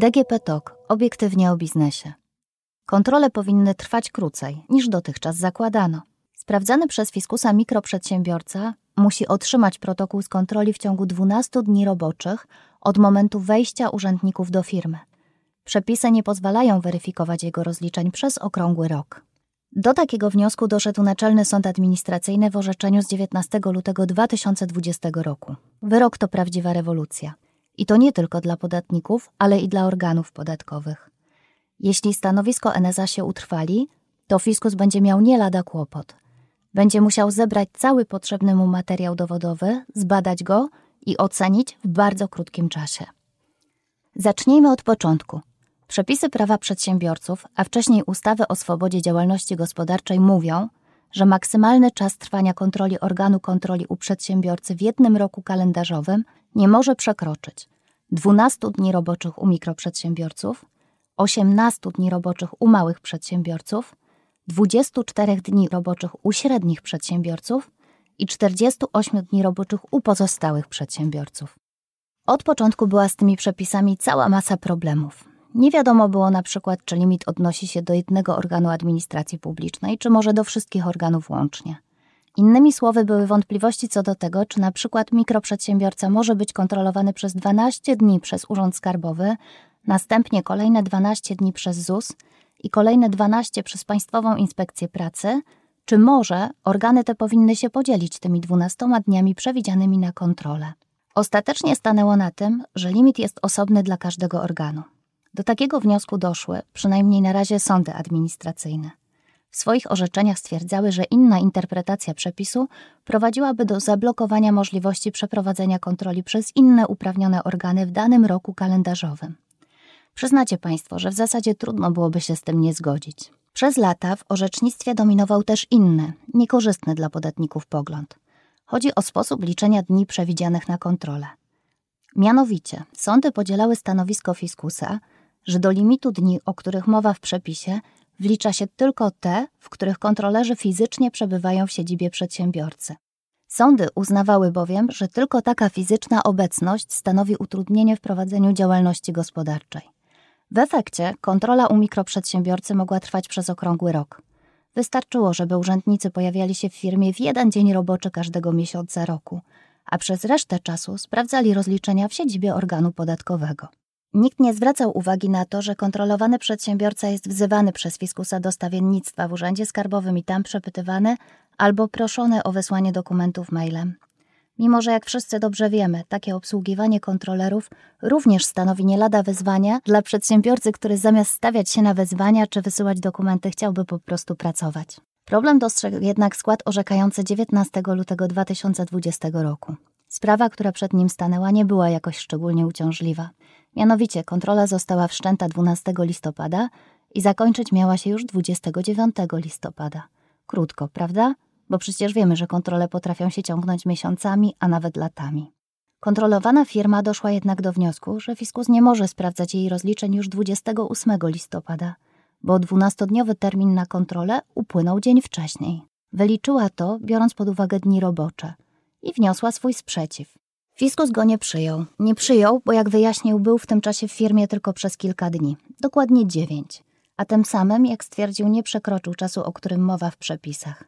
DGP TOK obiektywnie o biznesie. Kontrole powinny trwać krócej niż dotychczas zakładano. Sprawdzany przez fiskusa mikroprzedsiębiorca musi otrzymać protokół z kontroli w ciągu 12 dni roboczych od momentu wejścia urzędników do firmy. Przepisy nie pozwalają weryfikować jego rozliczeń przez okrągły rok. Do takiego wniosku doszedł Naczelny Sąd Administracyjny w orzeczeniu z 19 lutego 2020 roku. Wyrok to prawdziwa rewolucja. I to nie tylko dla podatników, ale i dla organów podatkowych. Jeśli stanowisko NSA się utrwali, to fiskus będzie miał nie lada kłopot. Będzie musiał zebrać cały potrzebny mu materiał dowodowy, zbadać go i ocenić w bardzo krótkim czasie. Zacznijmy od początku. Przepisy prawa przedsiębiorców, a wcześniej ustawy o swobodzie działalności gospodarczej mówią, że maksymalny czas trwania kontroli organu kontroli u przedsiębiorcy w jednym roku kalendarzowym nie może przekroczyć 12 dni roboczych u mikroprzedsiębiorców, 18 dni roboczych u małych przedsiębiorców, 24 dni roboczych u średnich przedsiębiorców i 48 dni roboczych u pozostałych przedsiębiorców. Od początku była z tymi przepisami cała masa problemów. Nie wiadomo było na przykład, czy limit odnosi się do jednego organu administracji publicznej, czy może do wszystkich organów łącznie. Innymi słowy, były wątpliwości co do tego, czy na przykład mikroprzedsiębiorca może być kontrolowany przez 12 dni przez Urząd Skarbowy, następnie kolejne 12 dni przez ZUS i kolejne 12 przez Państwową Inspekcję Pracy, czy może organy te powinny się podzielić tymi 12 dniami przewidzianymi na kontrolę. Ostatecznie stanęło na tym, że limit jest osobny dla każdego organu. Do takiego wniosku doszły, przynajmniej na razie, sądy administracyjne. W swoich orzeczeniach stwierdzały, że inna interpretacja przepisu prowadziłaby do zablokowania możliwości przeprowadzenia kontroli przez inne uprawnione organy w danym roku kalendarzowym. Przyznacie Państwo, że w zasadzie trudno byłoby się z tym nie zgodzić. Przez lata w orzecznictwie dominował też inny, niekorzystny dla podatników pogląd. Chodzi o sposób liczenia dni przewidzianych na kontrolę. Mianowicie, sądy podzielały stanowisko fiskusa, że do limitu dni, o których mowa w przepisie, wlicza się tylko te, w których kontrolerzy fizycznie przebywają w siedzibie przedsiębiorcy. Sądy uznawały bowiem, że tylko taka fizyczna obecność stanowi utrudnienie w prowadzeniu działalności gospodarczej. W efekcie kontrola u mikroprzedsiębiorcy mogła trwać przez okrągły rok. Wystarczyło, żeby urzędnicy pojawiali się w firmie w jeden dzień roboczy każdego miesiąca roku, a przez resztę czasu sprawdzali rozliczenia w siedzibie organu podatkowego. Nikt nie zwracał uwagi na to, że kontrolowany przedsiębiorca jest wzywany przez fiskusa do stawiennictwa w urzędzie skarbowym i tam przepytywany albo proszony o wysłanie dokumentów mailem. Mimo, że jak wszyscy dobrze wiemy, takie obsługiwanie kontrolerów również stanowi nie lada wyzwania dla przedsiębiorcy, który zamiast stawiać się na wezwania czy wysyłać dokumenty, chciałby po prostu pracować. Problem dostrzegł jednak skład orzekający 19 lutego 2020 roku. Sprawa, która przed nim stanęła, nie była jakoś szczególnie uciążliwa. Mianowicie kontrola została wszczęta 12 listopada i zakończyć miała się już 29 listopada. Krótko, prawda? Bo przecież wiemy, że kontrole potrafią się ciągnąć miesiącami, a nawet latami. Kontrolowana firma doszła jednak do wniosku, że fiskus nie może sprawdzać jej rozliczeń już 28 listopada, bo 12-dniowy termin na kontrolę upłynął dzień wcześniej. Wyliczyła to, biorąc pod uwagę dni robocze i wniosła swój sprzeciw. Fiskus go nie przyjął. Nie przyjął, bo jak wyjaśnił, był w tym czasie w firmie tylko przez kilka dni, dokładnie dziewięć, a tym samym, jak stwierdził, nie przekroczył czasu, o którym mowa w przepisach.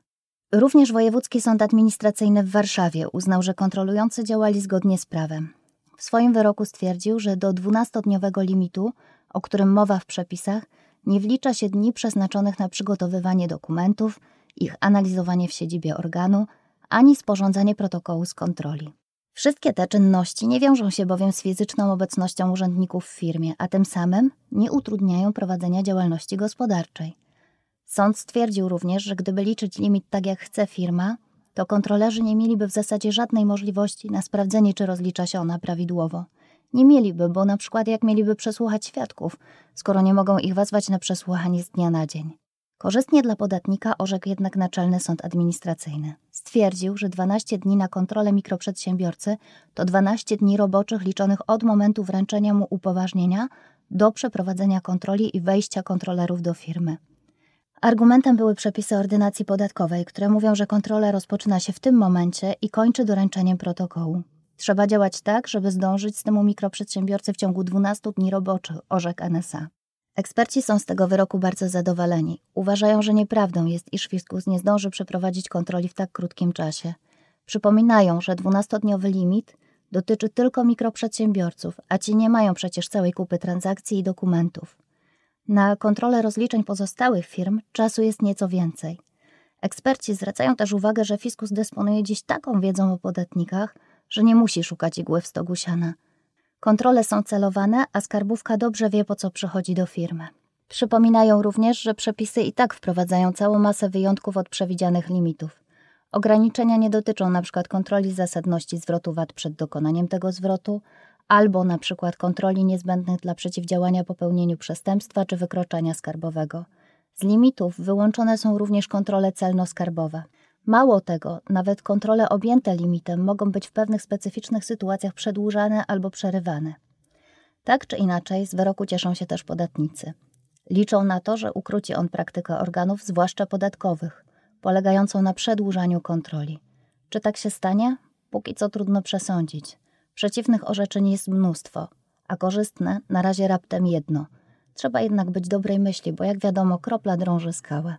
Również Wojewódzki Sąd Administracyjny w Warszawie uznał, że kontrolujący działali zgodnie z prawem. W swoim wyroku stwierdził, że do 12-dniowego limitu, o którym mowa w przepisach, nie wlicza się dni przeznaczonych na przygotowywanie dokumentów, ich analizowanie w siedzibie organu, ani sporządzanie protokołu z kontroli. Wszystkie te czynności nie wiążą się bowiem z fizyczną obecnością urzędników w firmie, a tym samym nie utrudniają prowadzenia działalności gospodarczej. Sąd stwierdził również, że gdyby liczyć limit tak jak chce firma, to kontrolerzy nie mieliby w zasadzie żadnej możliwości na sprawdzenie, czy rozlicza się ona prawidłowo. Nie mieliby, bo na przykład jak mieliby przesłuchać świadków, skoro nie mogą ich wezwać na przesłuchanie z dnia na dzień. Korzystnie dla podatnika orzekł jednak Naczelny Sąd Administracyjny. Stwierdził, że 12 dni na kontrolę mikroprzedsiębiorcy to 12 dni roboczych liczonych od momentu wręczenia mu upoważnienia do przeprowadzenia kontroli i wejścia kontrolerów do firmy. Argumentem były przepisy ordynacji podatkowej, które mówią, że kontrola rozpoczyna się w tym momencie i kończy doręczeniem protokołu. Trzeba działać tak, żeby zdążyć z tym u mikroprzedsiębiorcy w ciągu 12 dni roboczych, orzekł NSA. Eksperci są z tego wyroku bardzo zadowoleni. Uważają, że nieprawdą jest, iż fiskus nie zdąży przeprowadzić kontroli w tak krótkim czasie. Przypominają, że 12-dniowy limit dotyczy tylko mikroprzedsiębiorców, a ci nie mają przecież całej kupy transakcji i dokumentów. Na kontrolę rozliczeń pozostałych firm czasu jest nieco więcej. Eksperci zwracają też uwagę, że fiskus dysponuje dziś taką wiedzą o podatnikach, że nie musi szukać igły w stogu siana. Kontrole są celowane, a skarbówka dobrze wie, po co przychodzi do firmy. Przypominają również, że przepisy i tak wprowadzają całą masę wyjątków od przewidzianych limitów. Ograniczenia nie dotyczą np. kontroli zasadności zwrotu VAT przed dokonaniem tego zwrotu, albo np. kontroli niezbędnych dla przeciwdziałania popełnieniu przestępstwa czy wykroczenia skarbowego. Z limitów wyłączone są również kontrole celno-skarbowe. Mało tego, nawet kontrole objęte limitem mogą być w pewnych specyficznych sytuacjach przedłużane albo przerywane. Tak czy inaczej, z wyroku cieszą się też podatnicy. Liczą na to, że ukróci on praktykę organów, zwłaszcza podatkowych, polegającą na przedłużaniu kontroli. Czy tak się stanie? Póki co trudno przesądzić. Przeciwnych orzeczeń jest mnóstwo, a korzystne na razie raptem jedno. Trzeba jednak być dobrej myśli, bo jak wiadomo, kropla drąży skałę.